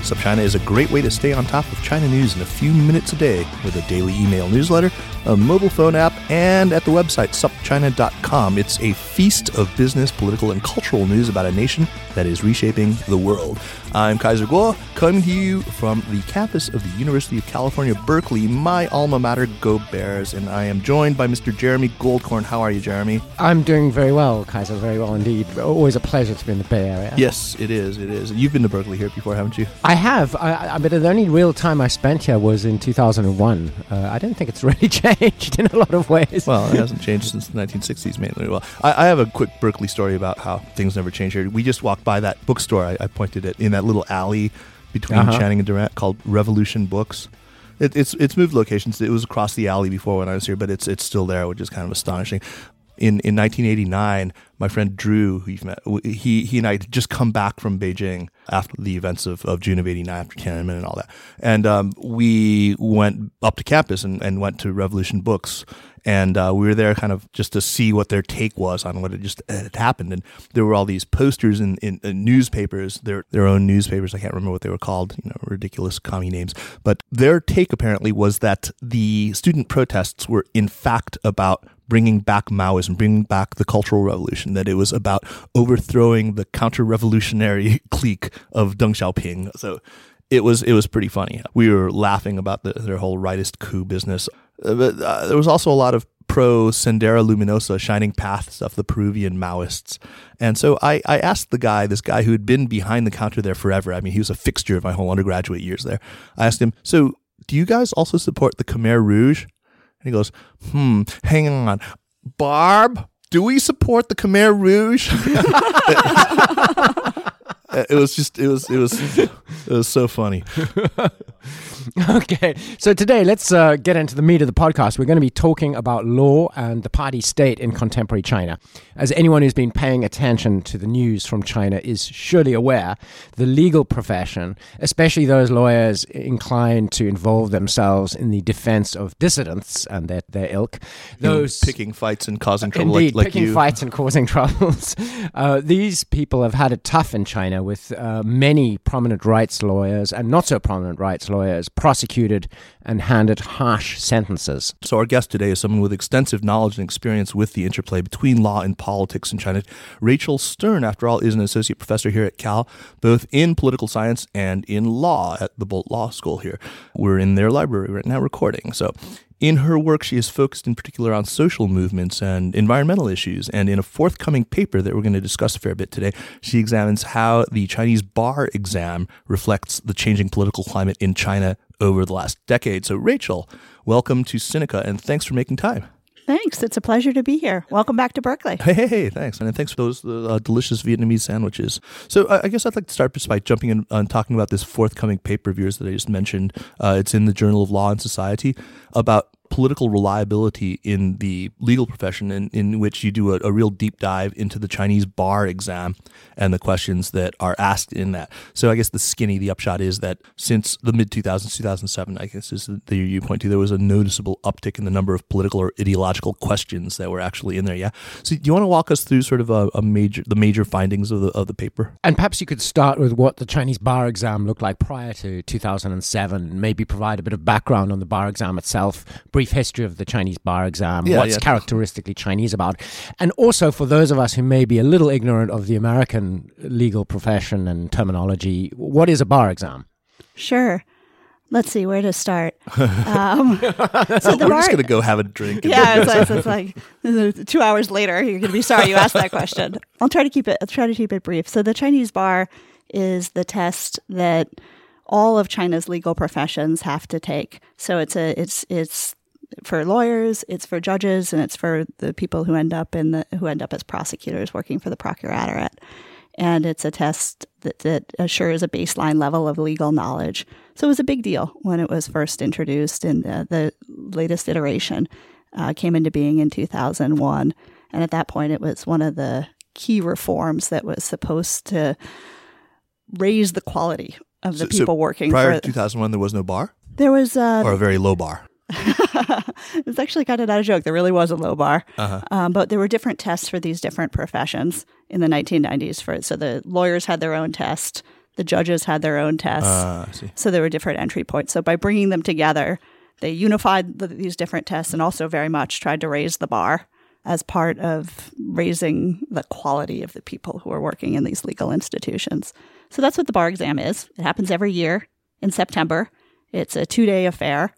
SupChina is a great way to stay on top of China news in a few minutes a day with a daily email newsletter, a mobile phone app, and at the website supchina.com. It's a feast of business, political, and cultural news about a nation that is reshaping the world. I'm Kaiser Kuo, coming to you from the campus of the University of California, Berkeley, my alma mater, Go Bears, and I am joined by Mr. Jeremy Goldkorn. How are you, Jeremy? I'm doing very well, Kaiser, very well indeed. Always a pleasure to be in the Bay Area. Yes, it is. It is. You've been to Berkeley here before, haven't you? I have, I, I, but the only real time I spent here was in 2001. Uh, I don't think it's really changed in a lot of ways. Well, it hasn't changed since the 1960s, mainly. Well, I, I, have a quick Berkeley story about how things never change here. We just walked by that bookstore I, I pointed at in that little alley between uh-huh. Channing and Durant called Revolution Books. It, it's it's moved locations. It was across the alley before when I was here, but it's it's still there, which is kind of astonishing in, in 1989, my friend Drew, who you've met, he, he and I just come back from Beijing after the events of, of June of 89, after Tiananmen and all that. And um, we went up to campus and, and went to Revolution Books. And uh, we were there kind of just to see what their take was on what had just had happened. And there were all these posters in, in, in newspapers, their, their own newspapers. I can't remember what they were called, you know, ridiculous commie names. But their take apparently was that the student protests were in fact about bringing back Maoism, bringing back the Cultural Revolution, that it was about overthrowing the counter revolutionary clique of Deng Xiaoping. So it was it was pretty funny. We were laughing about the, their whole rightist coup business. Uh, but uh, there was also a lot of pro Sendero Luminoso, Shining Path stuff, the Peruvian Maoists. And so I, I asked the guy, this guy who had been behind the counter there forever. I mean, he was a fixture of my whole undergraduate years there. I asked him, so do you guys also support the Khmer Rouge? And he goes, hmm, hang on. Barb, do we support the Khmer Rouge? it was just, it was, it was, it was so funny. okay, so today let's uh, get into the meat of the podcast. We're going to be talking about law and the party state in contemporary China. As anyone who's been paying attention to the news from China is surely aware, the legal profession, especially those lawyers inclined to involve themselves in the defense of dissidents and their, their ilk, those picking fights and causing trouble, indeed, like, like picking you. fights and causing troubles. Uh, these people have had it tough in China with uh, many prominent rights lawyers and not so prominent rights lawyers prosecuted and handed harsh sentences. So, our guest today is someone with extensive knowledge and experience with the interplay between law and politics in China. Rachel Stern, after all, is an associate professor here at Cal, both in political science and in law at the Boalt Law School here. We're in their library right now recording. So, in her work, she is focused in particular on social movements and environmental issues. And in a forthcoming paper that we're going to discuss a fair bit today, she examines how the Chinese bar exam reflects the changing political climate in China over the last decade. So, Rachel, welcome to Sinica and thanks for making time. Thanks. It's a pleasure to be here. Welcome back to Berkeley. Hey, hey, hey thanks. And thanks for those uh, delicious Vietnamese sandwiches. So, uh, I guess I'd like to start just by jumping in and talking about this forthcoming paper of yours that I just mentioned. Uh, it's in the Journal of Law and Society about political reliability in the legal profession, in, in which you do a, a, real deep dive into the Chinese bar exam and the questions that are asked in that. So I guess the skinny, the upshot is that since the mid 2000s, 2007, I guess is the year you point to, there was a noticeable uptick in the number of political or ideological questions that were actually in there. Yeah. So do you want to walk us through sort of a, a major, the major findings of the of the paper? And perhaps you could start with what the Chinese bar exam looked like prior to 2007, maybe provide a bit of background on the bar exam itself brief history of the Chinese bar exam, yeah, what's yeah. characteristically Chinese about, and also for those of us who may be a little ignorant of the American legal profession and terminology, what is a bar exam? Sure. Let's see where to start. Um, so the We're bar, just gonna go have a drink. and- yeah, it's like, it's like two hours later, you're going to be sorry you asked that question. I'll try to keep it. I'll try to keep it brief. So the Chinese bar is the test that all of China's legal professions have to take. So it's a it's it's for lawyers, it's for judges, and it's for the people who end up in the who end up as prosecutors working for the procuratorate. And it's a test that, that assures a baseline level of legal knowledge. So it was a big deal when it was first introduced in the, the latest iteration uh, came into being in 2001. And at that point, it was one of the key reforms that was supposed to raise the quality of the So- so people working Prior for. to 2001, there was no bar there was uh, or a very low bar. it's actually kind of not a joke. There really was a low bar, Uh-huh. um, but there were different tests for these different professions in the 1990s. For so the lawyers had their own test, the judges had their own tests. Uh, So there were different entry points. So by bringing them together, they unified the, these different tests and also very much tried to raise the bar as part of raising the quality of the people who are working in these legal institutions. So that's what the bar exam is. It happens every year in September. It's a two-day affair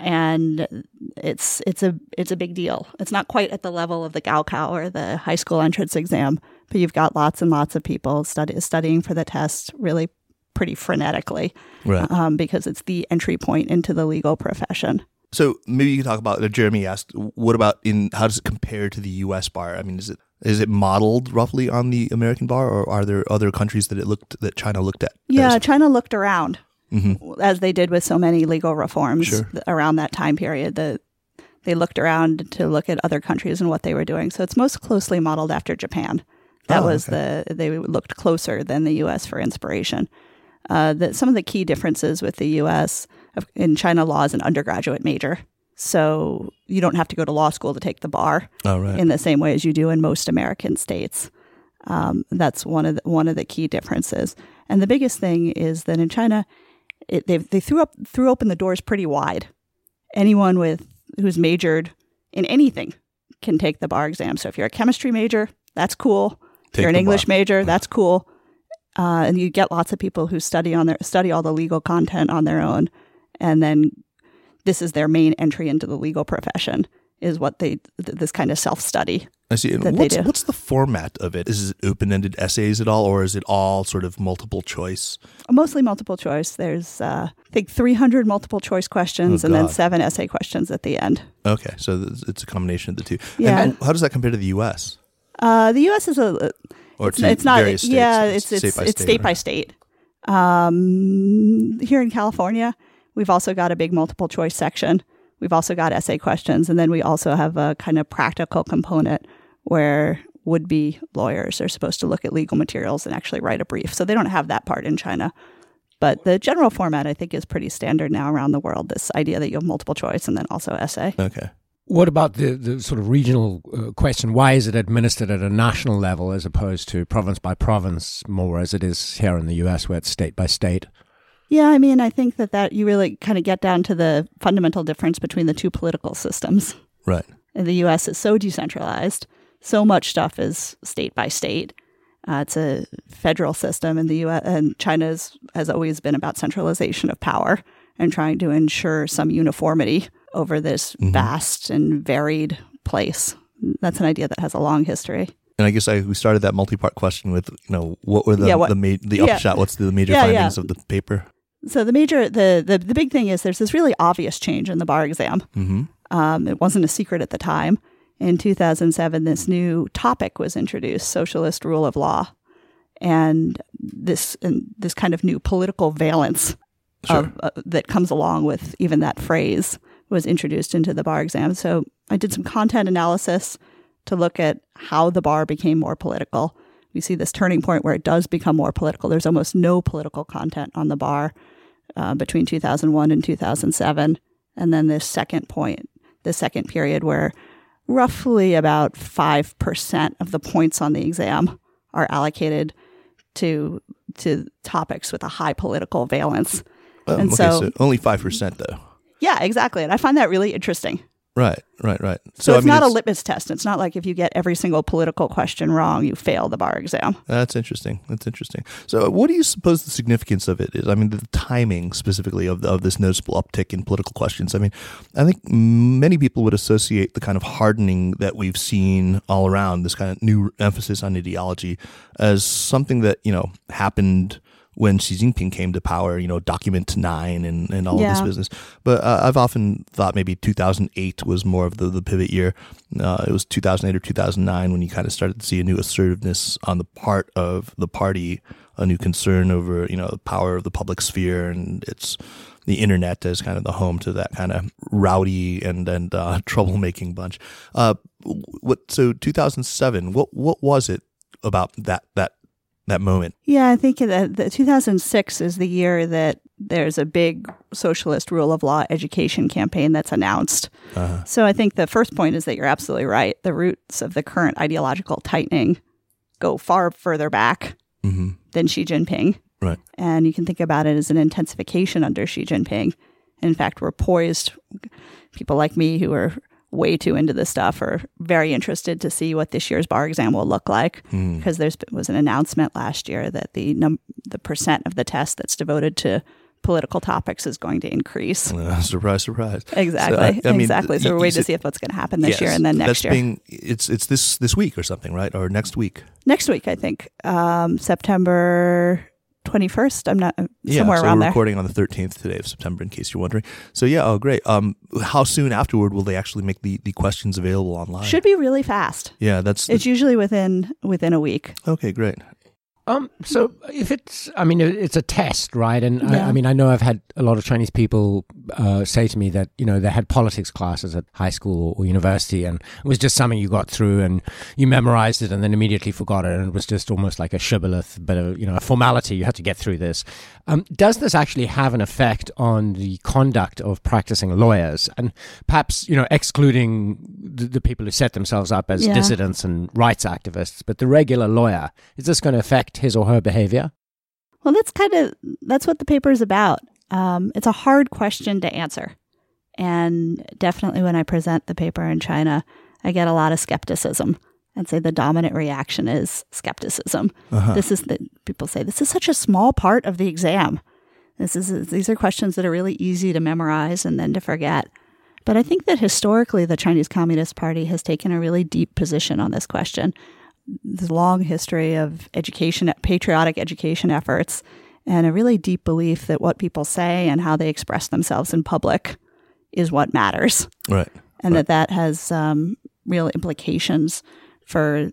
and it's it's a it's a big deal. It's not quite at the level of the Gaokao or the high school entrance exam, but you've got lots and lots of people study, studying for the test really pretty frenetically Right. um, because it's the entry point into the legal profession. So maybe you can talk about. Jeremy asked, "What about in? How does it compare to the U.S. bar? I mean, is it is it modeled roughly on the American bar, or are there other countries that it looked that China looked at? Yeah, China looked around Mhm. as they did with so many legal reforms Sure. around that time period. The, they looked around to look at other countries and what they were doing. So it's most closely modeled after Japan. That Oh, was the they looked closer than the U.S. for inspiration. Uh, the, some of the key differences with the U.S. in China law is an undergraduate major, so you don't have to go to law school to take the bar Oh, right. in the same way as you do in most American states. Um, that's one of the, one of the key differences. And the biggest thing is that in China, it, they they threw up threw open the doors pretty wide. Anyone with who's majored in anything can take the bar exam. So if you're a chemistry major, that's cool. If you're an English bar. major, that's cool. Uh, and you get lots of people who study on their study all the legal content on their own, and then this is their main entry into the legal profession. Is what they th- this kind of self study. I see. And that they what's, what's the format of it? Is it open ended essays at all, or is it all sort of multiple choice? mostly multiple choice. There's, uh, I think, 300 multiple choice questions Oh, and then seven essay questions at the end. Okay, so th- it's a combination of the two. Yeah. And how does that compare to the U.S. Uh, the U.S. is a, or it's, it's not, states? yeah, it's it's state by it's state or- by state. Um, here in California, we've also got a big multiple choice section. We've also got essay questions, and then we also have a kind of practical component where would be lawyers are supposed to look at legal materials and actually write a brief. So they don't have that part in China. But the general format, I think, is pretty standard now around the world. This idea that you have multiple choice and then also essay. Okay. What about the, the sort of regional uh, question? Why is it administered at a national level as opposed to province by province, more as it is here in the US, where it's state by state? Yeah, I mean, I think that that you really kind of get down to the fundamental difference between the two political systems. Right. In the U.S., is so decentralized. So much stuff is state by state. Uh, it's a federal system in the U.S. and China's has always been about centralization of power and trying to ensure some uniformity over this vast and varied place. That's an idea that has a long history. And I guess I we started that multi-part question with you know what were the Yeah, what- the, ma- the yeah. upshot? What's the major Yeah, yeah. findings of the paper? So the major, the, the the big thing is there's this really obvious change in the bar exam. Mm-hmm. Um, it wasn't a secret at the time. In 2007, this new topic was introduced: socialist rule of law, and this and this kind of new political valence of, uh, that comes along with even that phrase was introduced into the bar exam. So I did some content analysis to look at how the bar became more political. We see this turning point where it does become more political. There's almost no political content on the bar uh, between 2001 and 2007. And then this second point, the second period where roughly about 5% of the points on the exam are allocated to to topics with a high political valence. Um, And okay, so- so only five percent though. Yeah, exactly. And I find that really interesting Right, right, right. So, it's I mean, not it's, a litmus test. It's not like if you get every single political question wrong, you fail the bar exam. That's interesting. That's interesting. So, uh, what do you suppose the significance of it is? I mean, the timing specifically of, of this noticeable uptick in political questions. I mean, I think many people would associate the kind of hardening that we've seen all around, this kind of new emphasis on ideology, as something that, you know, happened when Xi Jinping came to power, you know, document nine and, and all yeah. this business. But uh, I've often thought maybe 2008 was more of the, the pivot year. Uh, it was 2008 or 2009 when you kind of started to see a new assertiveness on the part of the party, a new concern over, you know, the power of the public sphere and its the internet as kind of the home to that kind of rowdy and and uh, troublemaking bunch. Uh, what so 2007? What what was it about that that that moment? Yeah, I think that the 2006 is the year that there's a big socialist rule of law education campaign that's announced. Uh-huh. So I think the first point is that you're absolutely right. The roots of the current ideological tightening go far further back mm-hmm. than Xi Jinping. Right. And you can think about it as an intensification under Xi Jinping. In fact, we're poised, people like me who are way too into this stuff are very interested to see what this year's bar exam will look like mm. because there was an announcement last year that the num- the percent of the test that's devoted to political topics is going to increase. Uh, surprise, surprise. Exactly, so, I, I mean, exactly. So we're waiting to see if what's going to happen this yes, year and then next year. Being, it's it's this this week or something, right? Or next week? Next week, I think. Um, September 21st. I'm not yeah, somewhere so around we're there. recording on the 13th today of September, in case you're wondering. So yeah, oh great. Um, how soon afterward will they actually make the, the questions available online? Should be really fast. Yeah, that's. It's the, usually within within a week. Okay, great. Um, so if it's, I mean, it's a test, right? And yeah. I, I, mean, I know I've had a lot of Chinese people uh, say to me that you know they had politics classes at high school or university, and it was just something you got through and you memorized it and then immediately forgot it, and it was just almost like a shibboleth, but a, you know, a formality. You had to get through this. Um, does this actually have an effect on the conduct of practicing lawyers, and perhaps you know, excluding the, the people who set themselves up as yeah. dissidents and rights activists, but the regular lawyer, is this going to affect his or her behavior? Well, that's kind of that's what the paper is about. Um, it's a hard question to answer, and definitely when I present the paper in China, I get a lot of skepticism. I'd say the dominant reaction is skepticism. Uh-huh. This is the people say this is such a small part of the exam. This is these are questions that are really easy to memorize and then to forget. But I think that historically the Chinese Communist Party has taken a really deep position on this question this long history of education, patriotic education efforts, and a really deep belief that what people say and how they express themselves in public is what matters. Right. And right. that that has um, real implications for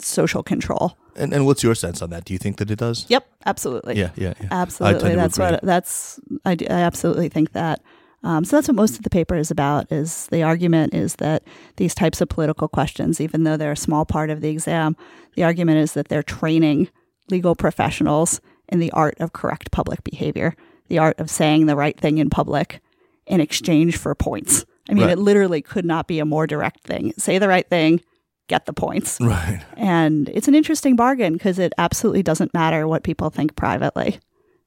social control. And, and what's your sense on that? Do you think that it does? Yep, absolutely. Yeah, yeah, yeah. Absolutely. That's what that's I, I absolutely think that. Um, so that's what most of the paper is about. Is the argument is that these types of political questions, even though they're a small part of the exam, the argument is that they're training legal professionals in the art of correct public behavior, the art of saying the right thing in public in exchange for points. I mean, right. it literally could not be a more direct thing. Say the right thing, get the points. Right. And it's an interesting bargain because it absolutely doesn't matter what people think privately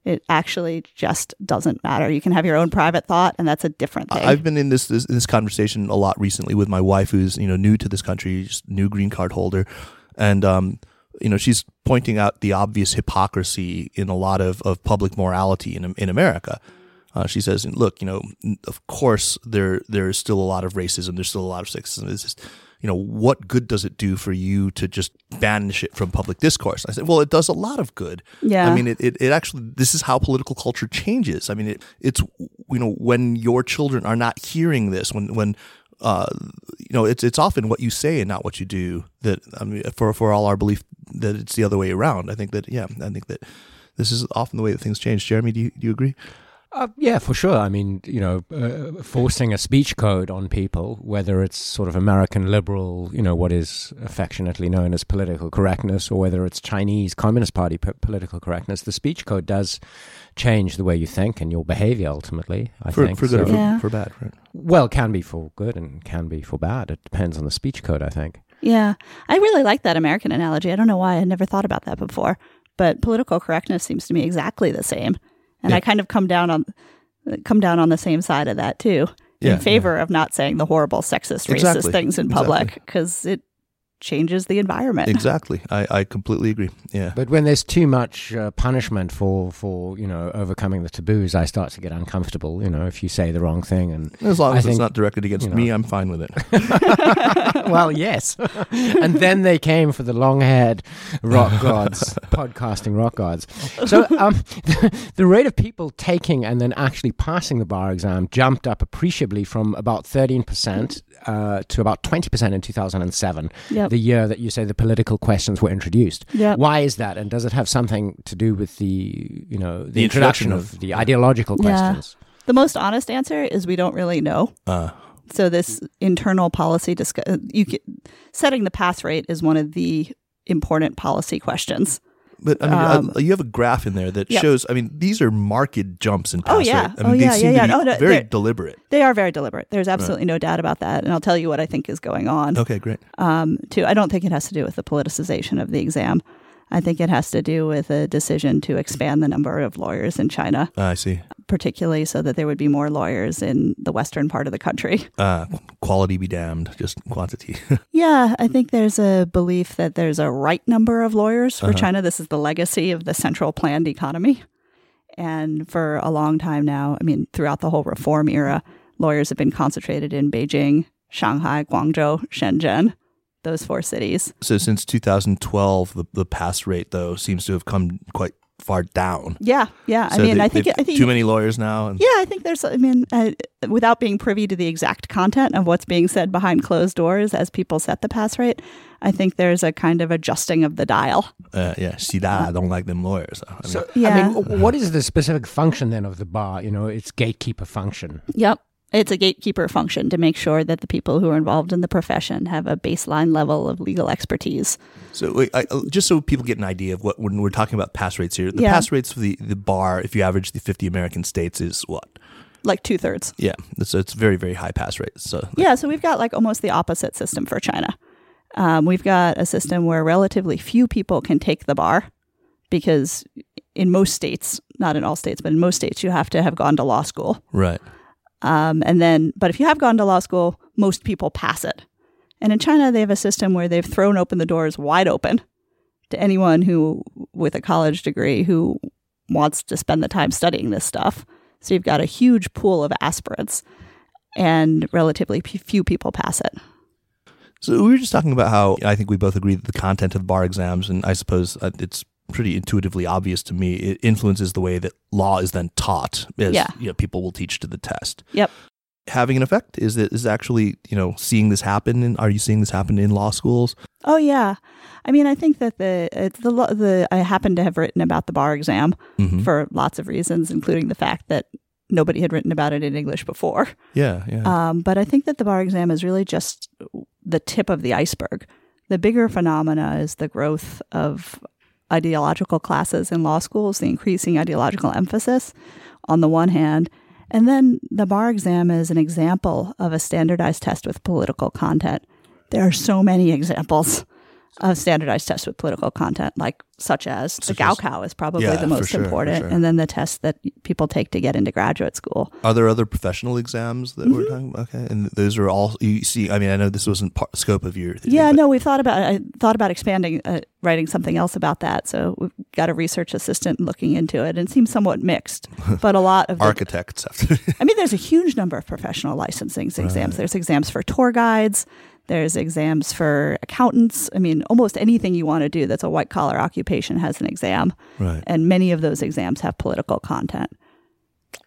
it actually just doesn't matter. You can have your own private thought, and that's a different thing. I've been in this, this this conversation a lot recently with my wife, who's you know new to this country, new green card holder, and um, you know she's pointing out the obvious hypocrisy in a lot of, of public morality in in America. Uh, she says, "Look, you know, of course there there is still a lot of racism. There's still a lot of sexism. It's just you know, what good does it do for you to just banish it from public discourse? I said, well, it does a lot of good. Yeah. I mean, it, it, it actually, this is how political culture changes. I mean, it, it's, you know, when your children are not hearing this, when, when, uh, you know, it's, it's often what you say and not what you do that, I mean, for, for all our belief that it's the other way around. I think that, yeah, I think that this is often the way that things change. Jeremy, do you, do you agree? Uh, yeah, for sure. I mean, you know, uh, forcing a speech code on people, whether it's sort of American liberal, you know, what is affectionately known as political correctness, or whether it's Chinese Communist Party p- political correctness, the speech code does change the way you think and your behavior ultimately. I for, think for good so, or for, yeah. for bad, right? Well, can be for good and can be for bad. It depends on the speech code, I think. Yeah, I really like that American analogy. I don't know why I never thought about that before, but political correctness seems to me exactly the same and yeah. I kind of come down on come down on the same side of that too. Yeah, in favor of not saying the horrible sexist, racist Exactly. things in public Exactly. because it changes the environment. Exactly. I, I completely agree. Yeah. But when there's too much uh, punishment for, for you know overcoming the taboos, I start to get uncomfortable. You know, if you say the wrong thing, and As long I as it's not directed against you know. me, I'm fine with it. well, yes. and then they came for the long-haired rock gods, podcasting rock gods. So um, the rate of people taking and then actually passing the bar exam jumped up appreciably from about 13% uh, to about 20% in 2007, Yep. The year that you say the political questions were introduced. Yep. Why is that? And does it have something to do with the, you know, the, The introduction, introduction of, of- the ideological questions? Yeah. questions? The most honest answer is we don't really know. Uh, So this internal policy discuss you can, setting the pass rate is one of the important policy questions. But I mean, Um, uh, you have a graph in there that Yep. shows. I mean, these are marked jumps in pass Oh, yeah. rate. I Oh, mean, yeah, they seem yeah, to yeah. be Oh, no, very deliberate. They are very deliberate. There's absolutely no doubt about that, and I'll tell you what I think is going on. Okay, great. um, too. I don't think it has to do with the politicization of the exam. I think it has to do with a decision to expand the number of lawyers in China, Ah, I see. particularly so that there would be more lawyers in the western part of the country. Uh, quality be damned, just quantity. Yeah, I think there's a belief that there's a right number of lawyers for Uh-huh. China. This is the legacy of the central planned economy. And for a long time now, I mean, throughout the whole reform era, lawyers have been concentrated in Beijing, Shanghai, Guangzhou, Shenzhen, those four cities. so since 2012, the, the pass rate though seems to have come quite far down. Yeah, yeah. So I mean, they- I think I think too many lawyers now. And, Yeah, I think there's, I mean, uh, without being privy to the exact content of what's being said behind closed doors as people set the pass rate, I think there's a kind of adjusting of the dial. Uh, yeah, see that I don't like them lawyers. I mean, So, Yeah. I mean, what is the specific function then of the bar? You know, its gatekeeper function. Yep. It's a gatekeeper function to make sure that the people who are involved in the profession have a baseline level of legal expertise. So I, uh, just so people get an idea of what when we're talking about pass rates here, the Yeah. pass rates for the, the bar, if you average the 50 American states, is what? Like two thirds. Yeah, so it's very very high pass rates. So Yeah, so we've got like almost the opposite system for China. Um, we've got a system where relatively few people can take the bar because in most states, not in all states, but in most states, you have to have gone to law school. right, Um, and then, but if you have gone to law school, most people pass it. And in China, they have a system where they've thrown open the doors wide open to anyone who, with a college degree, who wants to spend the time studying this stuff. So you've got a huge pool of aspirants, and relatively few people pass it. So we were just talking about how I think we both agree that the content of the bar exams, and I suppose uh, it's pretty intuitively obvious to me, it influences the way that law is then taught, as Yeah. you know, people will teach to the test. Yep. Having an effect is it is actually you know seeing this happen. In, are you seeing this happen in law schools? Oh yeah, I mean, I think that the it's the the I happen to have written about the bar exam Mhm. for lots of reasons, including the fact that nobody had written about it in English before. Yeah, yeah. Um, but I think that the bar exam is really just the tip of the iceberg. The bigger phenomena is the growth of ideological classes in law schools, the increasing ideological emphasis on the one hand. And then the bar exam is an example of a standardized test with political content. There are so many examples of standardized tests with political content, like such as the Gaokao is probably Yeah, the most sure, important, sure. and then the tests that people take to get into graduate school. Are there other professional exams that Mm-hmm. we're talking about? Okay, and those are all you see. I mean, I know this wasn't part scope of your. Yeah, but- no, we've thought about I thought about expanding, uh, writing something else about that. So we've got a research assistant looking into it, and it seems somewhat mixed. But a lot of the, architects have to. I mean, there's a huge number of professional licensing exams. There's exams for tour guides. There's exams for accountants. I mean, almost anything you want to do that's a white collar occupation has an exam, right. and many of those exams have political content.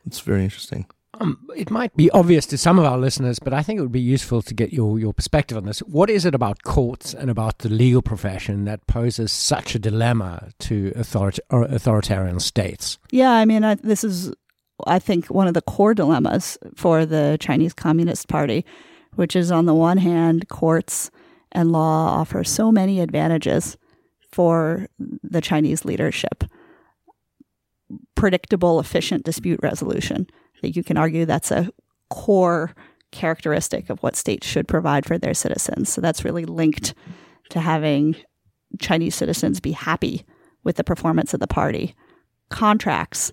It's very interesting. Um, it might be obvious to some of our listeners, but I think it would be useful to get your, your perspective on this. What is it about courts and about the legal profession that poses such a dilemma to authorita- or authoritarian states? Yeah, I mean, I, this is, I think, one of the core dilemmas for the Chinese Communist Party, which is on the one hand, courts and law offer so many advantages for the Chinese leadership. Predictable, efficient dispute resolution. Think you can argue that's a core characteristic of what states should provide for their citizens. So that's really linked to having Chinese citizens be happy with the performance of the party. Contracts,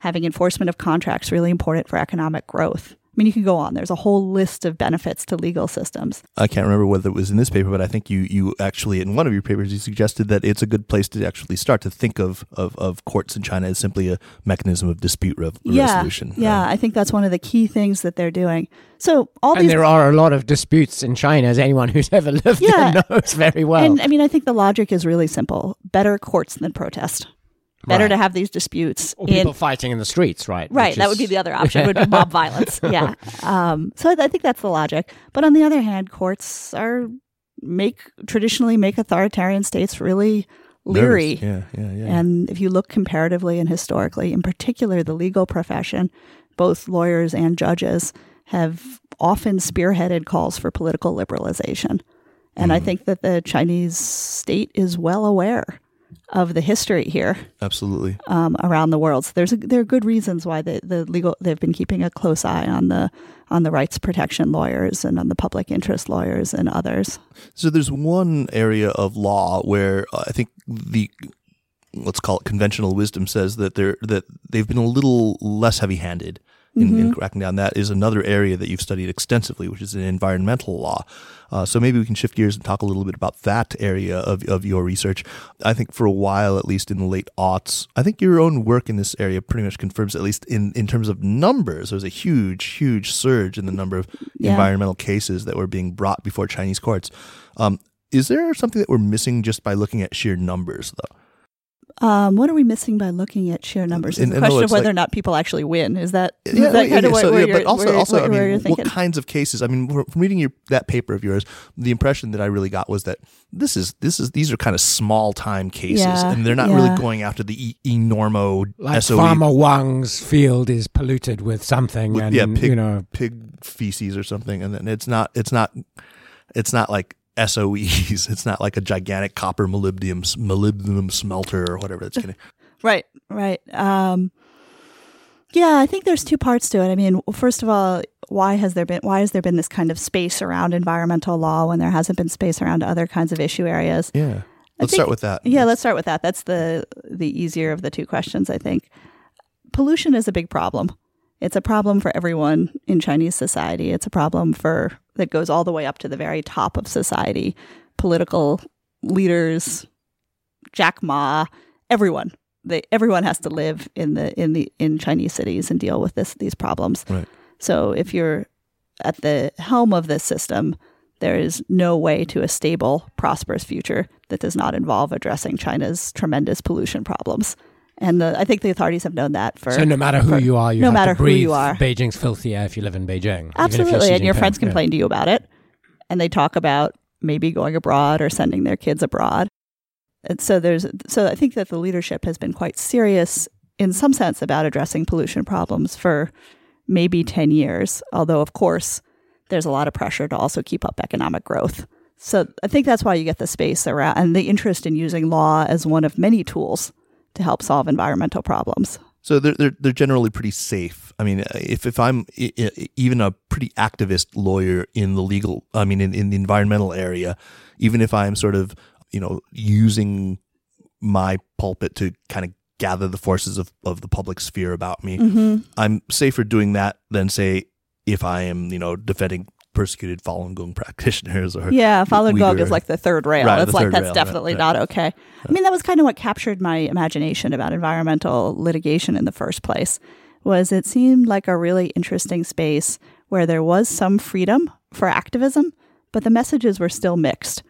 having enforcement of contracts really important for economic growth. I mean, you can go on. There's a whole list of benefits to legal systems. I can't remember whether it was in this paper, but I think you you actually in one of your papers you suggested that it's a good place to actually start to think of of, of courts in China as simply a mechanism of dispute rev- Yeah, resolution. yeah. Uh, I think that's one of the key things that they're doing. So all And these there are a lot of disputes in China, as anyone who's ever lived Yeah. there knows very well. And I mean, I think the logic is really simple: better courts than protest. Better Right. to have these disputes or in people fighting in the streets, right? right. which That would be the other option. would be mob violence. Yeah. Um, so I, I think that's the logic. But on the other hand, courts are make traditionally make authoritarian states really leery. Yeah, yeah, yeah. And if you look comparatively and historically, in particular, the legal profession, both lawyers and judges have often spearheaded calls for political liberalization. And I think that the Chinese state is well aware of the history here Absolutely. um, around the world. So there's a, there are good reasons why the, the legal they've been keeping a close eye on the on the rights protection lawyers and on the public interest lawyers and others. So there's one area of law where uh, I think the let's call it conventional wisdom says that they're that they've been a little less heavy-handed in, in cracking down. That is another area that you've studied extensively, which is in environmental law. Uh, so maybe we can shift gears and talk a little bit about that area of, of your research. I think for a while, at least in the late aughts, I think your own work in this area pretty much confirms, at least in, in terms of numbers, there was a huge, huge surge in the number of Yeah. environmental cases that were being brought before Chinese courts. Um, is there something that we're missing just by looking at sheer numbers, though? Um, what are we missing by looking at sheer numbers? Is In- the in other question of whether like- or not people actually win. Is that, is Yeah, that yeah, kind of what, so, where yeah, you're, but also, where, also, where, I where mean, what kinds of cases? I mean, from from reading your that paper of yours, the impression that I really got was that this is this is these are kind of small time cases, Yeah, and they're not yeah. really going after the e- enormo like SOE Farmer Wang's field is polluted with something, with- and yeah, pig, you know, pig feces or something, and then it's not it's not it's not like SOEs. It's not like a gigantic copper molybdenum molybdenum smelter or whatever that's going to. Right, right. Um, yeah, I think there's two parts to it. I mean, first of all, why has there been why has there been this kind of space around environmental law when there hasn't been space around other kinds of issue areas? Yeah, let's think- start with that. Yeah, let's start with that. That's the the easier of the two questions, I think. Pollution is a big problem. It's a problem for everyone in Chinese society. It's a problem for that goes all the way up to the very top of society. Political leaders, Jack Ma, everyone. They, everyone has to live in the in the in Chinese cities and deal with this these problems. Right. So if you're at the helm of this system, there is no way to a stable, prosperous future that does not involve addressing China's tremendous pollution problems. And the, I think the authorities have known that for so no matter who for- you are, you no have matter to who breathe you are. Beijing's filthy air if you live in Beijing. Absolutely. And your friends Yeah. complain to you about it. And they talk about maybe going abroad or sending their kids abroad. And so there's so I think that the leadership has been quite serious in some sense about addressing pollution problems for maybe 10 years, although of course there's a lot of pressure to also keep up economic growth. So I think that's why you get the space around and the interest in using law as one of many tools to help solve environmental problems. So they're they're they're generally pretty safe. I mean, if if I'm even a pretty activist lawyer in the legal, I mean, in, in the environmental area, even if I'm sort of you know using my pulpit to kind of gather the forces of of the public sphere about me, Mm-hmm. I'm safer doing that than say if I am you know defending persecuted Falun Gong practitioners or Yeah, Falun Gong is like the third rail. Right, it's like that's rail, definitely right. not okay. I mean, that was kind of what captured my imagination about environmental litigation in the first place. Was it seemed like a really interesting space where there was some freedom for activism, but the messages were still mixed.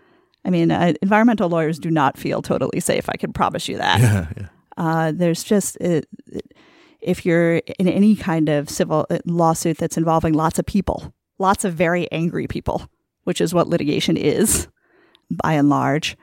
I mean, uh, environmental lawyers do not feel totally safe. I can promise you that. yeah, yeah. Uh, there's just it, it- if you're in any kind of civil uh, lawsuit that's involving lots of people, lots of very angry people, which is what litigation is by and large.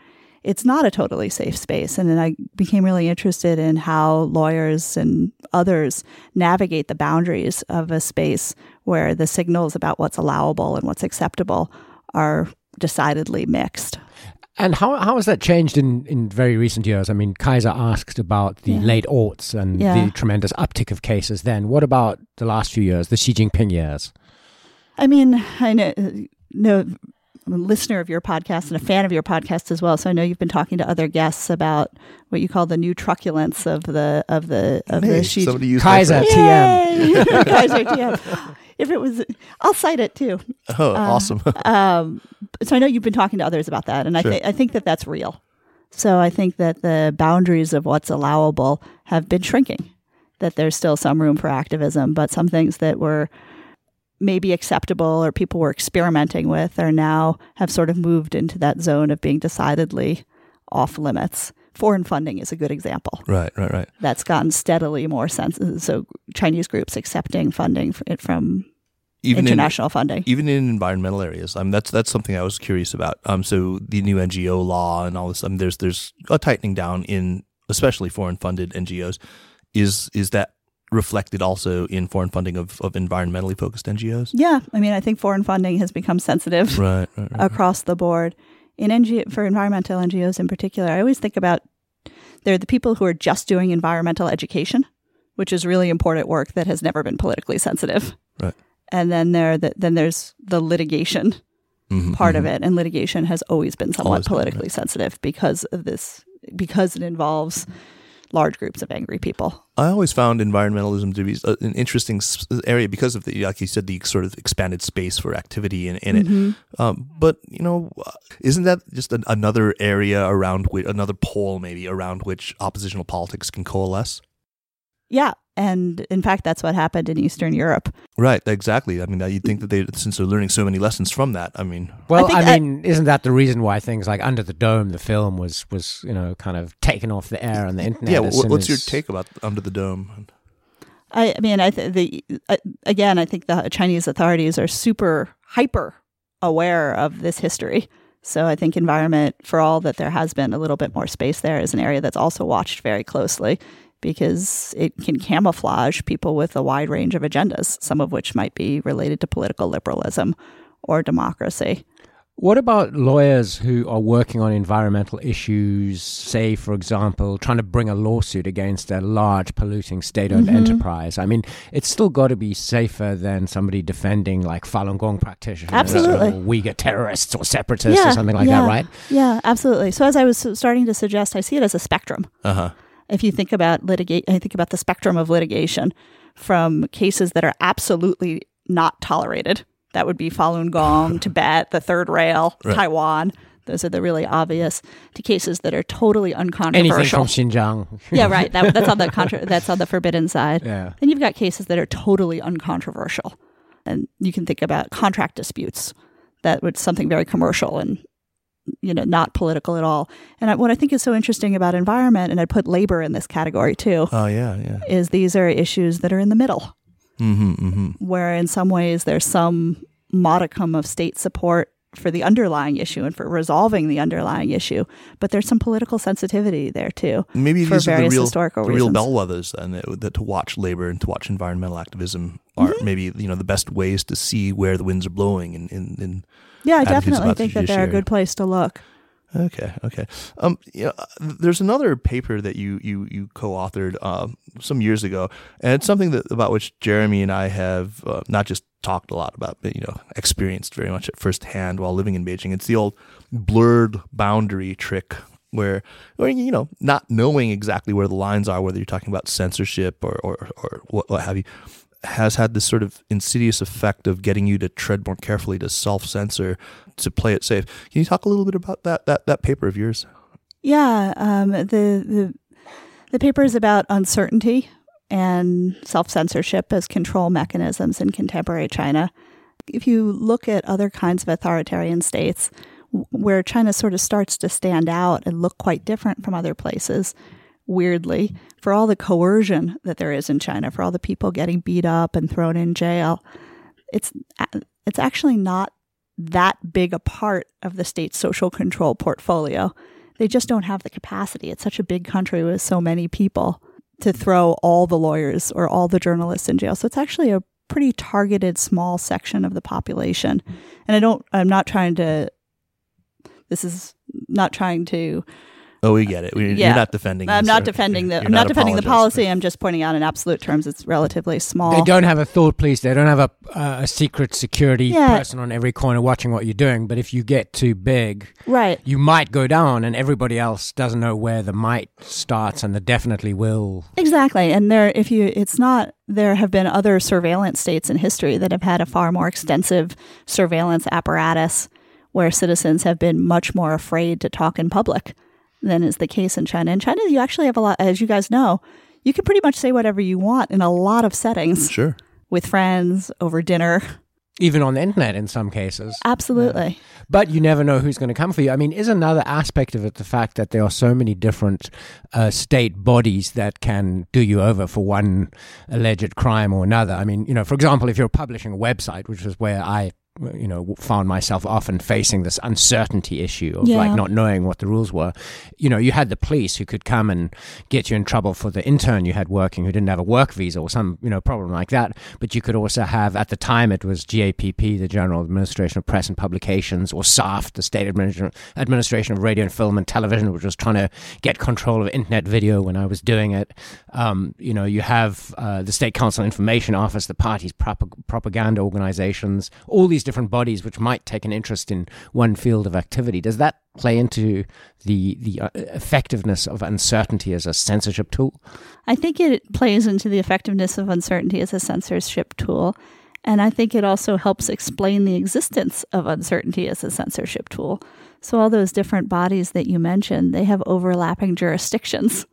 It's not a totally safe space. And then I became really interested in how lawyers and others navigate the boundaries of a space where the signals about what's allowable and what's acceptable are decidedly mixed. And how how has that changed in, in very recent years? I mean, Kaiser asked about the Yeah. late aughts and Yeah. the tremendous uptick of cases then. What about the last few years, the Xi Jinping years? I mean, I know, know I'm a listener of your podcast and a fan of your podcast as well. So I know you've been talking to other guests about what you call the new truculence of the of the of Hey, the Xi somebody used Kaiser phrase. TM. Kaiser TM. If it was, I'll cite it too. Oh, awesome. Um, so I know you've been talking to others about that, and I, th- I think that that's real. So I think that the boundaries of what's allowable have been shrinking. That there's still some room for activism, but some things that were maybe acceptable or people were experimenting with are now have sort of moved into that zone of being decidedly off limits. Foreign funding is a good example. right, right, right. That's gotten steadily more sense. So Chinese groups accepting funding from Even in, international funding. even in environmental areas. Um, that's that's something I was curious about. Um, so the new NGO law and all this. Um, there's there's a tightening down in especially foreign funded NGOs. Is is that reflected also in foreign funding of, of environmentally focused NGOs? Yeah, I mean, I think foreign funding has become sensitive Right, right, right. across the board. In NGO, for environmental NGOs in particular, I always think about they're the people who are just doing environmental education, which is really important work that has never been politically sensitive. Right. And then there, the, then there's the litigation Mhm, part of mhm. it, and litigation has always been somewhat Always been, politically sensitive because of this, because it involves large groups of angry people. I always found environmentalism to be an interesting area because of the, like you said, the sort of expanded space for activity in, in Mm-hmm. it. Um, but you know, uh, isn't that just an, another area around which another pole maybe around which oppositional politics can coalesce? Yeah, and in fact, that's what happened in Eastern Europe. Right, exactly. I mean, you'd think that they, since they're learning so many lessons from that, I mean, Well, I, I- mean, isn't that the reason why things like Under the Dome, the film, was was you know kind of taken off the air on the internet? yeah. as What, soon what's your take about Under the Dome? I, I mean, I th- the uh, again, I think the Chinese authorities are super hyper aware of this history. So I think environment, for all that there has been a little bit more space there, is an area that's also watched very closely because it can camouflage people with a wide range of agendas, some of which might be related to political liberalism or democracy. What about lawyers who are working on environmental issues, say, for example, trying to bring a lawsuit against a large polluting state owned Mm-hmm. enterprise? I mean, it's still got to be safer than somebody defending like Falun Gong practitioners Absolutely. or Uyghur terrorists or separatists or something like yeah, that, right? Yeah, absolutely. So as I was starting to suggest, I see it as a spectrum. Uh huh. If you think about litigate, I think about the spectrum of litigation from cases that are absolutely not tolerated. That would be Falun Gong, Tibet, the Third Rail, Right. Taiwan. Those are the really obvious. To cases that are totally uncontroversial. Anything uncontroversial. from Xinjiang. yeah, right. That, that's on the contra- that's on the forbidden side. Yeah. Then you've got cases that are totally uncontroversial, and you can think about contract disputes. That would something very commercial and you know not political at all. And I, what I think is so interesting about environment, and I put labor in this category too, Oh yeah, yeah. is these are issues that are in the middle, Mm-hmm. Mm-hmm. where in some ways there's some modicum of state support for the underlying issue and for resolving the underlying issue, but there's some political sensitivity there too. Maybe for these are the various real, historical the real bellwethers then that, that to watch labor and to watch environmental activism are Mm-hmm. maybe you know the best ways to see where the winds are blowing in in, in Yeah, I definitely think that they're a good place to look. Okay, okay. Um, yeah, there's another paper that you you you co-authored uh, some years ago, and it's something that about which Jeremy and I have uh, not just talked a lot about, but you know, experienced very much at first hand while living in Beijing. It's the old blurred boundary trick, where, where you know, not knowing exactly where the lines are, whether you're talking about censorship or or, or what, what have you, has had this sort of insidious effect of getting you to tread more carefully, to self-censor, to play it safe. Can you talk a little bit about that that that paper of yours? Yeah, um, the the the paper is about uncertainty and self censorship as control mechanisms in contemporary China. If you look at other kinds of authoritarian states, where China sort of starts to stand out and look quite different from other places, weirdly, for all the coercion that there is in China, for all the people getting beat up and thrown in jail, it's it's actually not that big a part of the state's social control portfolio they just don't have the capacity. It's such a big country with so many people to throw all the lawyers or all the journalists in jail. So it's actually a pretty targeted small section of the population. And I don't I'm not trying to this is not trying to Oh, we get it. We, Yeah. You're not defending. I'm this, not or- defending the. you're I'm not defending the policy. I'm just pointing out in absolute terms, it's relatively small. They don't have a thought police. They don't have a, uh, a secret security Yeah. person on every corner watching what you're doing. But if you get too big, right. you might go down, and everybody else doesn't know where the might starts, and the definitely will. Exactly. And there, if you, it's not, there have been other surveillance states in history that have had a far more extensive surveillance apparatus where citizens have been much more afraid to talk in public than is the case in China. In China, you actually have a lot, as you guys know, you can pretty much say whatever you want in a lot of settings Sure. with friends, over dinner. Even on the internet, in some cases. Absolutely. But you never know who's going to come for you. I mean, is another aspect of it the fact that there are so many different uh, state bodies that can do you over for one alleged crime or another? I mean, you know, for example, if you're publishing a website, which is where I, you know, found myself often facing this uncertainty issue of Yeah. like not knowing what the rules were. You know, you had the police who could come and get you in trouble for the intern you had working who didn't have a work visa or some, you know, problem like that. But you could also have, at the time, it was GAPP, the General Administration of Press and Publications, or SARFT, the State Administra- Administration of Radio and Film and Television, which was trying to get control of internet video when I was doing it. Um, you know, you have uh, the State Council Information Office, the party's prop- propaganda organizations, all these different bodies which might take an interest in one field of activity. Does that play into the the uh, effectiveness of uncertainty as a censorship tool? I think it plays into the effectiveness of uncertainty as a censorship tool. And I think it also helps explain the existence of uncertainty as a censorship tool. So, all those different bodies that you mentioned, they have overlapping jurisdictions.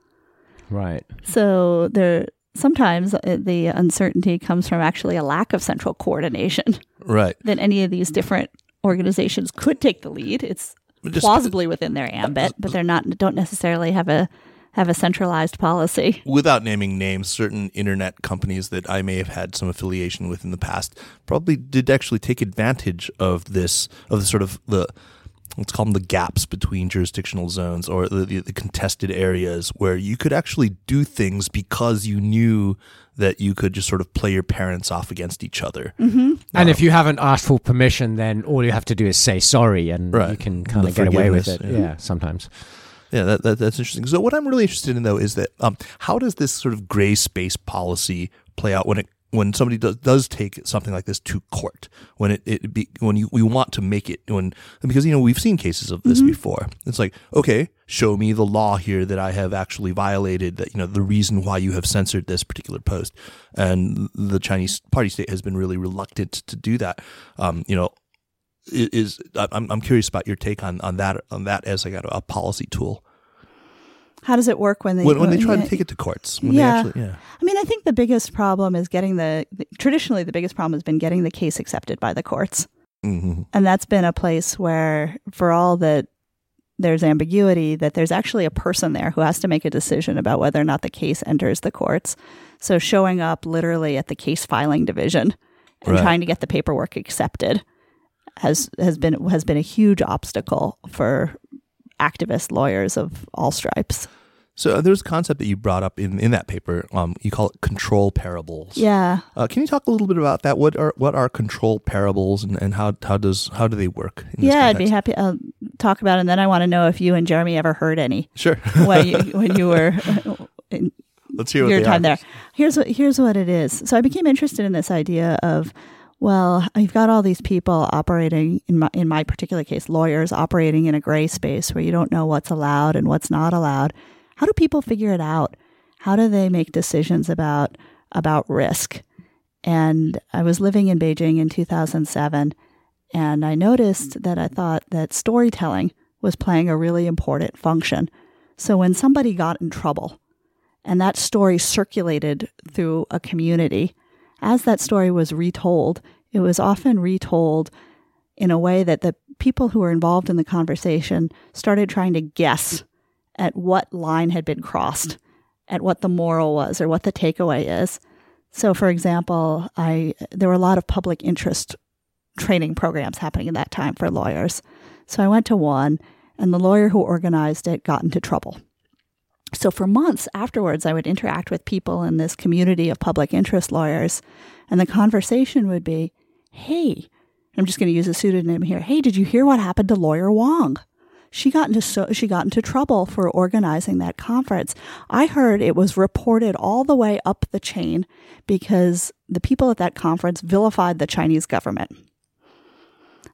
Right. So, there sometimes uh, the uncertainty comes from actually a lack of central coordination Right. that any of these different organizations could take the lead. It's Just- plausibly within their ambit, but they're not don't necessarily have a have a centralized policy. Without naming names, certain internet companies that I may have had some affiliation with in the past probably did actually take advantage of this, of the sort of the, let's call them the gaps between jurisdictional zones or the, the, the contested areas where you could actually do things because you knew that you could just sort of play your parents off against each other. And if you haven't asked for permission, then all you have to do is say sorry, and Right. you can kind The of get away with it. Yeah. yeah. sometimes. Yeah, that, that, that's interesting. So, what I'm really interested in though is that um, how does this sort of gray space policy play out when it when somebody does, does take something like this to court when it, it be when you we want to make it when because you know we've seen cases of this before. It's like okay show me the law here that I have actually violated that you know the reason why you have censored this particular post. And the Chinese party state has been really reluctant to do that. Um, you know is I'm I'm curious about your take on on that on that as like a, a policy tool How does it work when they when, when they try to take it to courts. When Yeah. They actually, yeah. I mean, I think the biggest problem is getting the, the traditionally the biggest problem has been getting the case accepted by the courts. hmm And that's been a place where for all that there's ambiguity that there's actually a person there who has to make a decision about whether or not the case enters the courts. So showing up literally at the case filing division and Right. trying to get the paperwork accepted has has been has been a huge obstacle for activist lawyers of all stripes. So uh, there's a concept that you brought up in, in that paper. Um, you call it control parables. Yeah. Uh, can you talk a little bit about that? What are what are control parables and, and how how does how do they work? Yeah, I'd be happy. I'll talk about it. And then I want to know if you and Jeremy ever heard any Sure. when you, when you were in Let's hear what your time are. there. Here's what here's what it is. So I became interested in this idea of, well, I've got all these people operating in my in my particular case, lawyers operating in a gray space where you don't know what's allowed and what's not allowed. How do people figure it out? How do they make decisions about about risk? And I was living in Beijing in 2007, and I noticed that I thought that storytelling was playing a really important function. So when somebody got in trouble, and that story circulated through a community. As that story was retold, it was often retold in a way that the people who were involved in the conversation started trying to guess at what line had been crossed, at what the moral was or what the takeaway is. So, for example, I there were a lot of public interest training programs happening at that time for lawyers. So I went to one, and the lawyer who organized it got into trouble. So for months afterwards, I would interact with people in this community of public interest lawyers, and the conversation would be, "Hey, I'm just going to use a pseudonym here. Hey, did you hear what happened to lawyer Wong?" she got into so she got into trouble for organizing that conference. I heard it was reported all the way up the chain because the people at that conference vilified the Chinese government.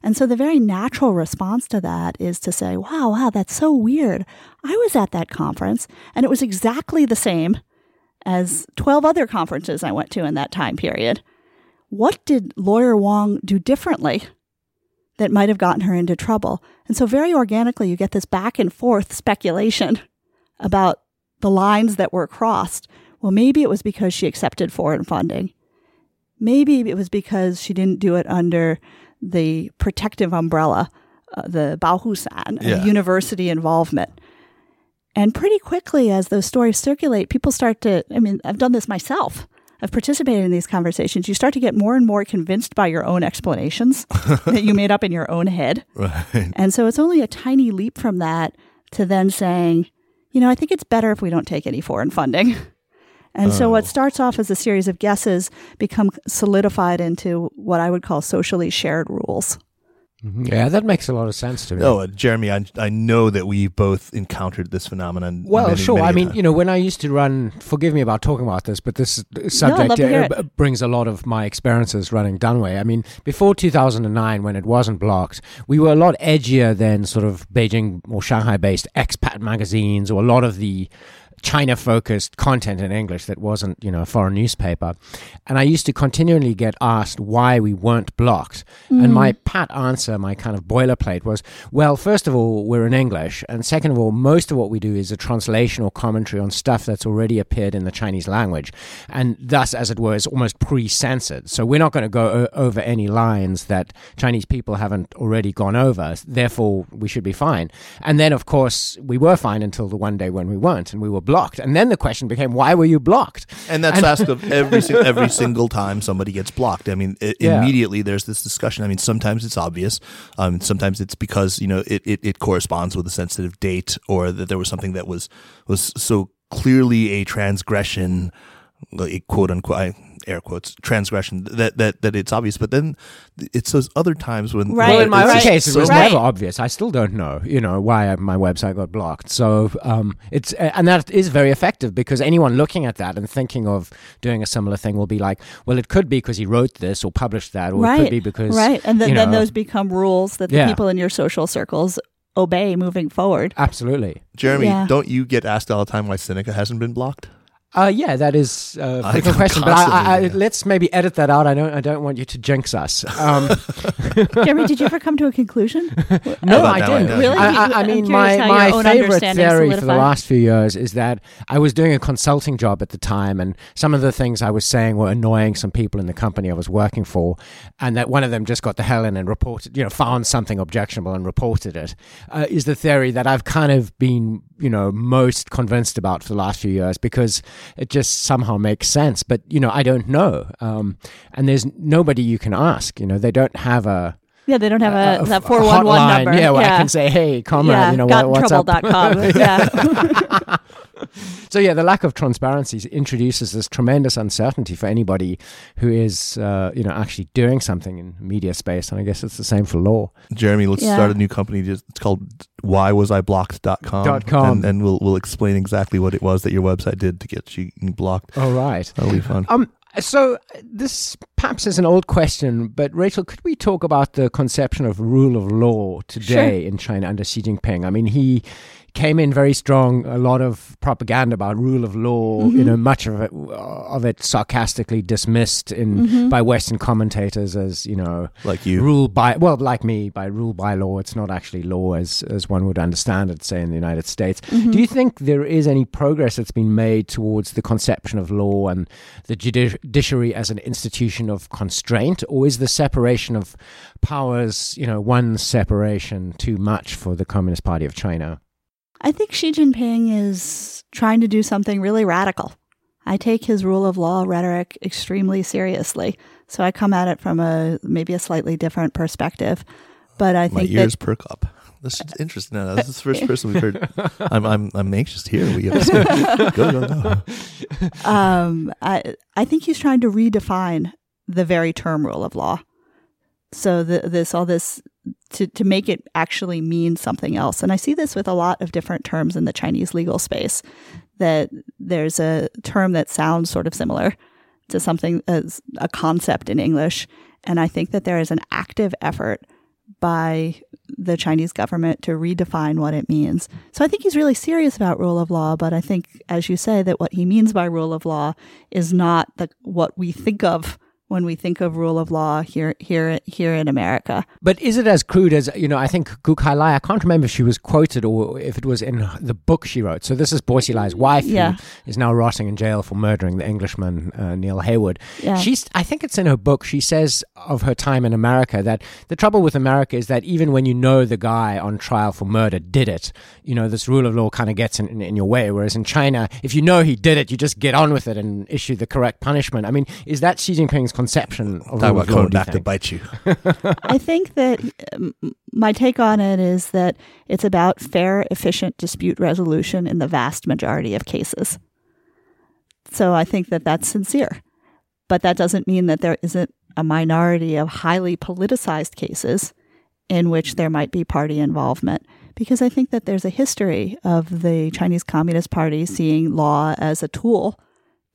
And so the very natural response to that is to say, wow, wow, that's so weird. I was at that conference and it was exactly the same as 12 other conferences I went to in that time period. What did lawyer Wong do differently that might have gotten her into trouble? And so very organically, you get this back and forth speculation about the lines that were crossed. Well, maybe it was because she accepted foreign funding. Maybe it was because she didn't do it under the protective umbrella, uh, the Baohusan, Yeah. university involvement. And pretty quickly, as those stories circulate, people start to, I mean, I've done this myself. I've participated in these conversations. You start to get more and more convinced by your own explanations that you made up in your own head. Right. And so it's only a tiny leap from that to then saying, you know, I think it's better if we don't take any foreign funding. And so what starts off as a series of guesses become solidified into what I would call socially shared rules. Yeah, that makes a lot of sense to me. Oh, uh, Jeremy, I, I know that we both encountered this phenomenon. Well, many, sure. many I a mean, time. you know, when I used to run, forgive me about talking about this, but this subject love to hear uh, brings a lot of my experiences running Danwei. I mean, before 2009, when it wasn't blocked, we were a lot edgier than sort of Beijing or Shanghai based expat magazines or a lot of the China focused content in English that wasn't, you know, a foreign newspaper. And I used to continually get asked why we weren't blocked. And my mm. pat answer, my kind of boilerplate was, well, first of all, we're in English. And second of all, most of what we do is a translation or commentary on stuff that's already appeared in the Chinese language. And thus, as it were, is almost pre censored. So we're not going to go o- over any lines that Chinese people haven't already gone over. Therefore, we should be fine. And then, of course, we were fine until the one day when we weren't and we were blocked. And then the question became, why were you blocked? And that's asked of every every single time somebody gets blocked. I mean, i Yeah. immediately there's this discussion. I mean, sometimes it's obvious. Um, sometimes it's because you know it, it, it corresponds with a sensitive date, or that there was something that was was so clearly a transgression, like, quote unquote. I, air quotes transgression that that that it's obvious but then it's those other times when Right, well, in my it's own just case, it was Right. never obvious. I still don't know, you know, why my website got blocked. So um, it's and that is very effective because anyone looking at that and thinking of doing a similar thing will be like, well, it could be because he wrote this or published that, or right. it could be because right. And then, you then those become rules that the Yeah. people in your social circles obey moving forward. absolutely. Jeremy Yeah. don't you get asked all the time why Sinica hasn't been blocked Uh, yeah, that is uh, a I frequent question, but I, I, I, constantly do that. let's maybe edit that out. I don't. I don't want you to jinx us. Um, Jeremy, did you ever come to a conclusion? No, I didn't. one, Really? I, I, I mean, my, my own favorite understanding theory for the last few years is that I was doing a consulting job at the time, and some of the things I was saying were annoying some people in the company I was working for, and that one of them just got the hell in and reported, you know, found something objectionable and reported it. Uh, is the theory that I've kind of been, you know, most convinced about for the last few years because it just somehow makes sense. But you know, I don't know, um, and there's nobody you can ask. You know, they don't have a Yeah, they don't have a, a- that a 411 hotline, number. Yeah, where I can say, hey, comrade, yeah, you know, what, what's up? yeah. So yeah, the lack of transparency introduces this tremendous uncertainty for anybody who is, uh, you know, actually doing something in media space, and I guess it's the same for law. Jeremy, let's Yeah. start a new company. Just it's called whywasiblocked.com. Dot com. And, and we'll we'll explain exactly what it was that your website did to get you blocked. All right. That'll be fun. Um. So uh, this perhaps is an old question, but Rachel, could we talk about the conception of rule of law today in China under Xi Jinping? I mean, he came in very strong. A lot of propaganda about rule of law. You mm-hmm. know, much of it uh, of it sarcastically dismissed in mm-hmm. by Western commentators as you know like you. rule by well like me by rule by law it's not actually law as as one would understand it say in the united states mm-hmm. do you think there is any progress that's been made towards the conception of law and the judiciary as an institution of constraint or is the separation of powers you know one separation too much for the communist party of china I think Xi Jinping is trying to do something really radical. I take his rule of law rhetoric extremely seriously. So I come at it from a maybe a slightly different perspective. But I My think ears that perk up. This is interesting. This is the first person we've heard. I'm I'm I'm anxious to hear what you have to say. Go go go. um, I I think he's trying to redefine the very term rule of law. So the, this all this to, to make it actually mean something else. And I see this with a lot of different terms in the Chinese legal space, that there's a term that sounds sort of similar to something as a concept in English. And I think that there is an active effort by the Chinese government to redefine what it means. So I think he's really serious about rule of law, but I think, as you say, that what he means by rule of law is not the, what we think of when we think of rule of law here here here in America. But is it as crude as you know? I think Gu Kailai. I can't remember if she was quoted or if it was in the book she wrote. So this is Bo Xilai's wife, yeah. who is now rotting in jail for murdering the Englishman uh, Neil Heywood. Yeah. She's. I think it's in her book. She says of her time in America that the trouble with America is that even when you know the guy on trial for murder did it, you know this rule of law kind of gets in, in, in your way. Whereas in China, if you know he did it, you just get on with it and issue the correct punishment. I mean, is that Xi Jinping's conception of Talk rule about of law? coming do you back to bite you. I think that um, my take on it is that it's about fair, efficient dispute resolution in the vast majority of cases. So I think that that's sincere. But that doesn't mean that there isn't a minority of highly politicized cases in which there might be party involvement. Because I think that there's a history of the Chinese Communist Party seeing law as a tool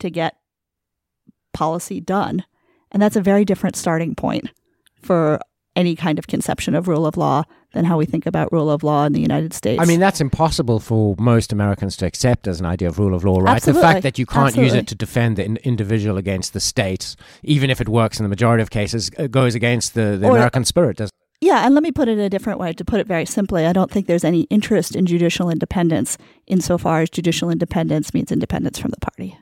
to get policy done. And that's a very different starting point for any kind of conception of rule of law than how we think about rule of law in the United States. I mean, that's impossible for most Americans to accept as an idea of rule of law, right? Absolutely. The fact that you can't use it to defend the in- individual against the state, even if it works in the majority of cases, uh, goes against the, the Or- American spirit, doesn't Yeah, and let me put it a different way. To put it very simply, I don't think there's any interest in judicial independence insofar as judicial independence means independence from the party.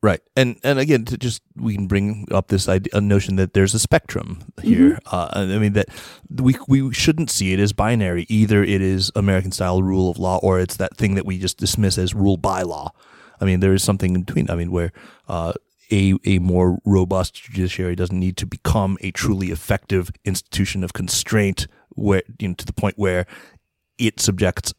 Right, and and again, to just we can bring up this idea, a notion that there's a spectrum here. Uh, I mean that we we shouldn't see it as binary. Either it is American style rule of law, or it's that thing that we just dismiss as rule by law. I mean, there is something in between. I mean, where uh, a a more robust judiciary doesn't need to become a truly effective institution of constraint, where you know to the point where it subjects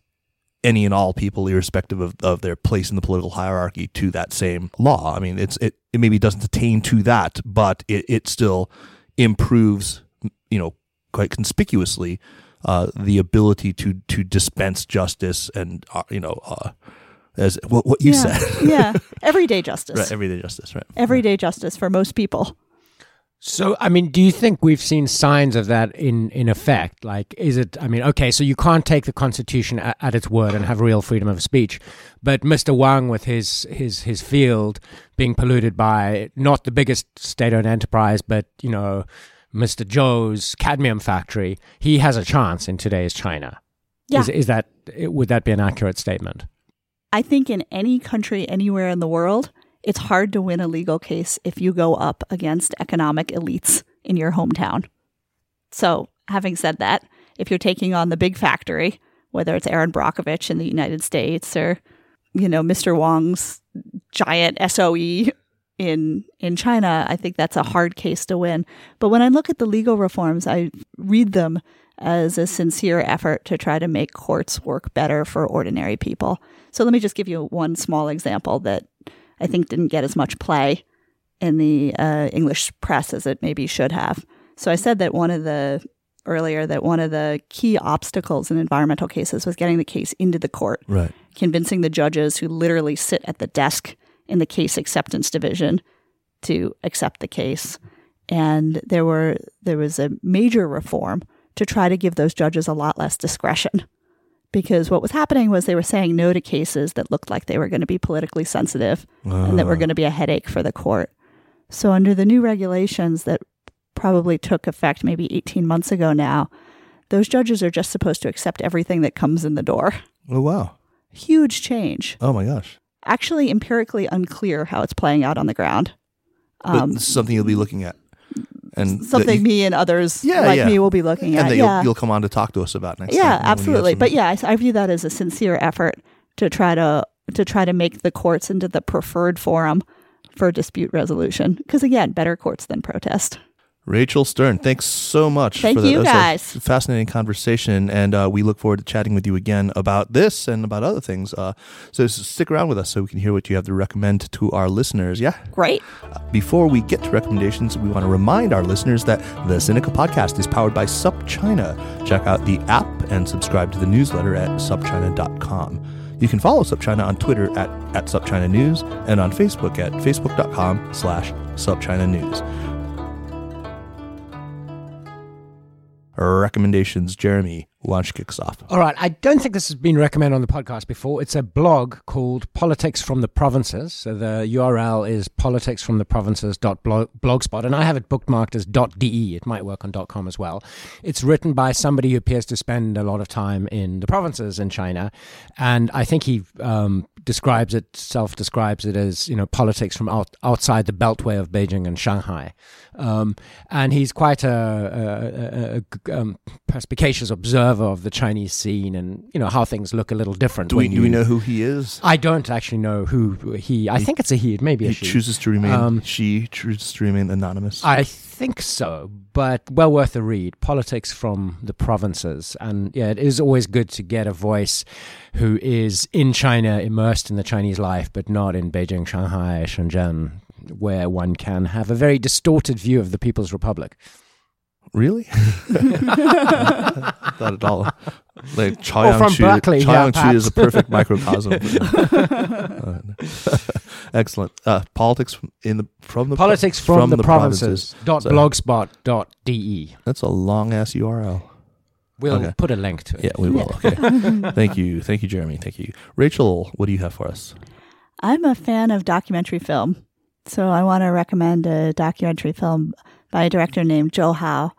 any and all people, irrespective of, of their place in the political hierarchy, to that same law. I mean, it's it, it maybe doesn't attain to that, but it, it still improves, you know, quite conspicuously uh, the ability to to dispense justice and uh, you know uh, as what what you yeah. said, yeah, everyday justice. right? Everyday justice, right? everyday justice for most people. So, I mean, do you think we've seen signs of that in, in effect? Like, is it, I mean, okay, so you can't take the Constitution at, at its word and have real freedom of speech. But Mr. Wang, with his, his, his field being polluted by not the biggest state owned enterprise, but, you know, Mr. Joe's cadmium factory, he has a chance in today's China. Yeah. Is, is that, would that be an accurate statement? I think in any country anywhere in the world, it's hard to win a legal case if you go up against economic elites in your hometown. So, having said that, if you're taking on the big factory, whether it's Erin Brockovich in the United States or, you know, Mr. Wong's giant SOE in in China, I think that's a hard case to win. But when I look at the legal reforms, I read them as a sincere effort to try to make courts work better for ordinary people. So let me just give you one small example that I think didn't get as much play in the uh, English press as it maybe should have. So I said that one of the earlier that one of the key obstacles in environmental cases was getting the case into the court Right. convincing the judges who literally sit at the desk in the case acceptance division to accept the case. And there were there was a major reform to try to give those judges a lot less discretion. Because what was happening was they were saying no to cases that looked like they were going to be politically sensitive and that were going to be a headache for the court. So under the new regulations that probably took effect maybe 18 months ago now, those judges are just supposed to accept everything that comes in the door. Oh wow. Huge change Oh my gosh. actually empirically unclear how it's playing out on the ground. Um, this is something you'll be looking at, and something you- me and others Yeah, like yeah. me will be looking and at. that Yeah, you'll, you'll come on to talk to us about next. yeah, time when you have absolutely. But yeah, I, I view that as a sincere effort to try to to try to make the courts into the preferred forum for dispute resolution. Because again, better courts than protest. Rachel Stern, thanks so much. Thank for that. you, guys. fascinating conversation, and uh, we look forward to chatting with you again about this and about other things. Uh, so stick around with us so we can hear what you have to recommend to our listeners. Yeah. Great. Before we get to recommendations, we want to remind our listeners that the Sinica Podcast is powered by SupChina. Check out the app and subscribe to the newsletter at supchina.com. You can follow SupChina on Twitter at, at SupChina News and on Facebook at facebook.com slash SupChina News. Recommendations, Jeremy. Why don't you kick us off? All right. I don't think this has been recommended on the podcast before. It's a blog called Politics from the Provinces. So the URL is politicsfromtheprovinces.blogspot, and I have it bookmarked as .de. It might work on .com as well. It's written by somebody who appears to spend a lot of time in the provinces in China, and I think he um, describes it, self-describes it as you know politics from out, outside the beltway of Beijing and Shanghai. Um, and he's quite a, a, a, a um, perspicacious observer of the Chinese scene and you know how things look a little different. Do we, when do we know who he is? I don't actually know who he. I think it's a he. It may be a He she. chooses to remain, Um, she chooses to remain anonymous. I think so, but well worth a read. Politics from the provinces, and yeah, it is always good to get a voice who is in China, immersed in the Chinese life, but not in Beijing, Shanghai, Shenzhen, where one can have a very distorted view of the People's Republic. Really? Not at all. Like Or Chaoyang from Chu, Berkeley, yeah, Chu is a perfect microcosm. Uh, Excellent. Uh, politics in the from the pro- Politics from, the, provinces. Dot So- blogspot dot de. That's a long ass URL. We'll Okay. put a link to it. Yeah, we will. Okay. Thank you. Thank you, Jeremy. Thank you. Rachel, what do you have for us? I'm a fan of documentary film, so I want to recommend a documentary film by a director named Zhou Hao.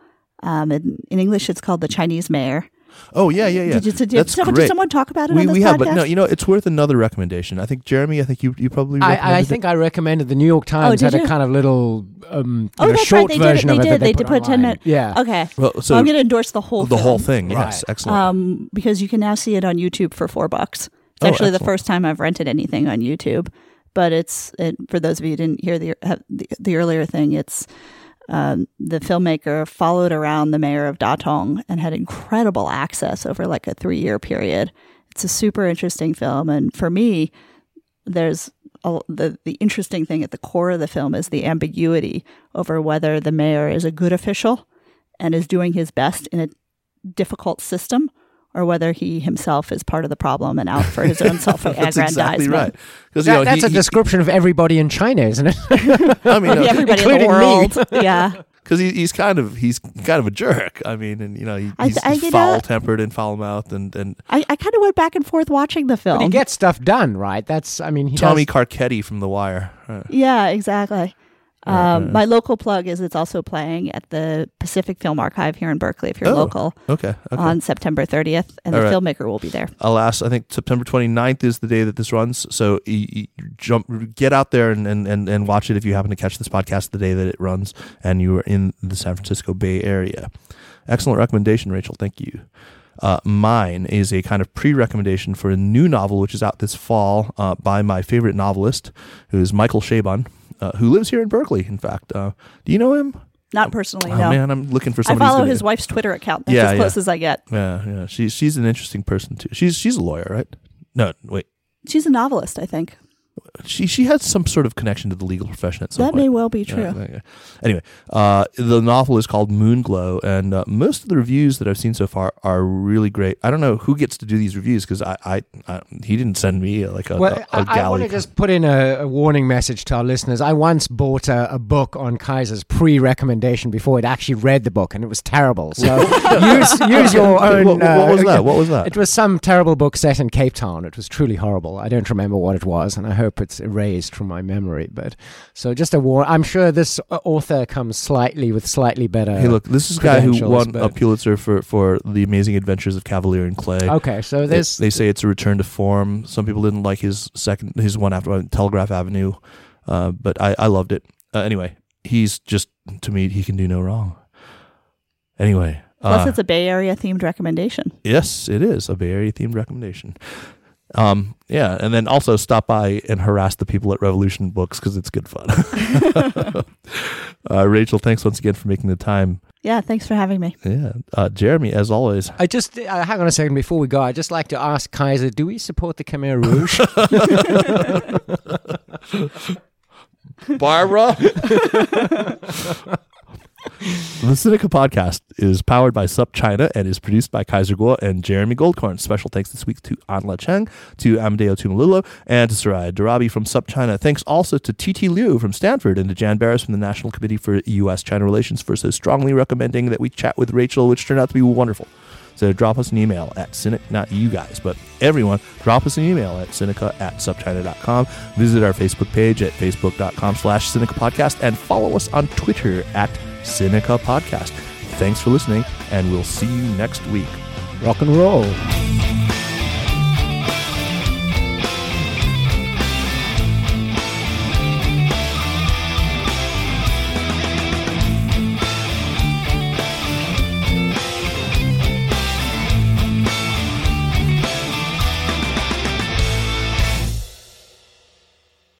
Um, in, in English, it's called The Chinese Mayor. Oh yeah, yeah, yeah. Did, you, did, That's someone, great. did someone talk about it we on this we podcast? have, but no, you know, it's worth another recommendation. I think Jeremy. I think you you probably. I, I recommended think it. I recommended the New York Times did had a kind of little um, you Oh, know, that's short right. They did it. They of it did. that they, They put did put 10 online. minute- Yeah. Okay. Well, so well, I'm going to endorse the whole the film. whole thing. Yes, Right. excellent. um, because you can now see it on YouTube for four bucks. It's Oh, actually the first time I've rented anything on YouTube. But it's it, for those of you who didn't hear the have the, the earlier thing. It's um, the filmmaker followed around the mayor of Datong and had incredible access over like a three year period. It's a super interesting film, and for me, there's a, the the interesting thing at the core of the film is the ambiguity over whether the mayor is a good official and is doing his best in a difficult system or whether he himself is part of the problem and out for his own self That's aggrandizement. exactly right. Because That- that's a description of everybody in China, isn't it? I mean, uh, Everybody in the Including me. world. yeah. because he, he's kind of he's kind of a jerk. I mean, and you know he, I he's, th- I- he's foul tempered and foul mouthed, and and I, I kind of went back and forth watching the film. but he gets stuff done, right? That's, I mean, he Tommy does. Carcetti from The Wire. Uh, yeah, exactly. Um, my local plug is it's also playing at the Pacific Film Archive here in Berkeley if you're Oh, local okay, okay. on September 30th, and All the right. filmmaker will be there. Alas, I think September 29th is the day that this runs. So y- y- jump, get out there and, and, and, and watch it if you happen to catch this podcast the day that it runs and you are in the San Francisco Bay Area. Excellent recommendation, Rachel. Thank you. Uh, mine is a kind of pre-recommendation for a new novel which is out this fall uh, by my favorite novelist, who is Michael Chabon, uh, who lives here in Berkeley. In fact, uh, do you know him? Not personally, Oh no. man, I'm looking for I follow his wife's Twitter account. That's Yeah, as yeah. close as I get. Yeah, yeah. She's she's an interesting person too. She's she's a lawyer, right? No, wait. She's a novelist, I think. She she has some sort of connection to the legal profession at some That point. may well be true. Yeah, okay. Anyway, uh, the novel is called Moonglow, and uh, most of the reviews that I've seen so far are really great. I don't know who gets to do these reviews because I, I, I he didn't send me uh, like a, Well, a, a I, I want galley. to just put in a, a warning message to our listeners. I once bought a, a book on Kaiser's pre-recommendation before I'd actually read the book, and it was terrible. So use use your own. what, what uh, was that? What was that? It was some terrible book set in Cape Town. It was truly horrible. I don't remember what it was, and I hope it's erased from my memory. But so just a war. I'm sure this uh, author comes slightly with slightly better. hey, look, this is a guy who won a Pulitzer for, for the Amazing Adventures of Cavalier and Clay. Okay, so They- they, say it's a return to form. Some people didn't like his second, his one after uh, Telegraph Avenue, uh, but I, I loved it. Uh, anyway, he's just to me he can do no wrong. Anyway, Plus, uh, it's a Bay Area themed recommendation. yes, it is a Bay Area themed recommendation. Um, yeah, and then also stop by and harass the people at Revolution Books because it's good fun. uh, Rachel, thanks once again for making the time. Yeah, thanks for having me. Yeah, uh, Jeremy, as always. I just uh, hang on a second before we go. I just like to ask Kaiser, do we support the Khmer Rouge? Barbara. The Sinica podcast is powered by Sup China and is produced by Kaiser Kuo and Jeremy Goldkorn. Special thanks this week to Anla Cheng, to Amadeo Tumalolo, and to Sarai Darabi from Sup China. Thanks also to TT Liu from Stanford and to Jan Berris from the National Committee for U.S. China Relations for so strongly recommending that we chat with Rachel, which turned out to be wonderful. So drop us an email at Cynic, not you guys, but everyone, drop us an email at Sinica at supchina.com. Visit our Facebook page at facebook.com slash Sinica Podcast and follow us on Twitter at Sinica Podcast. Thanks for listening, and we'll see you next week. Rock and roll.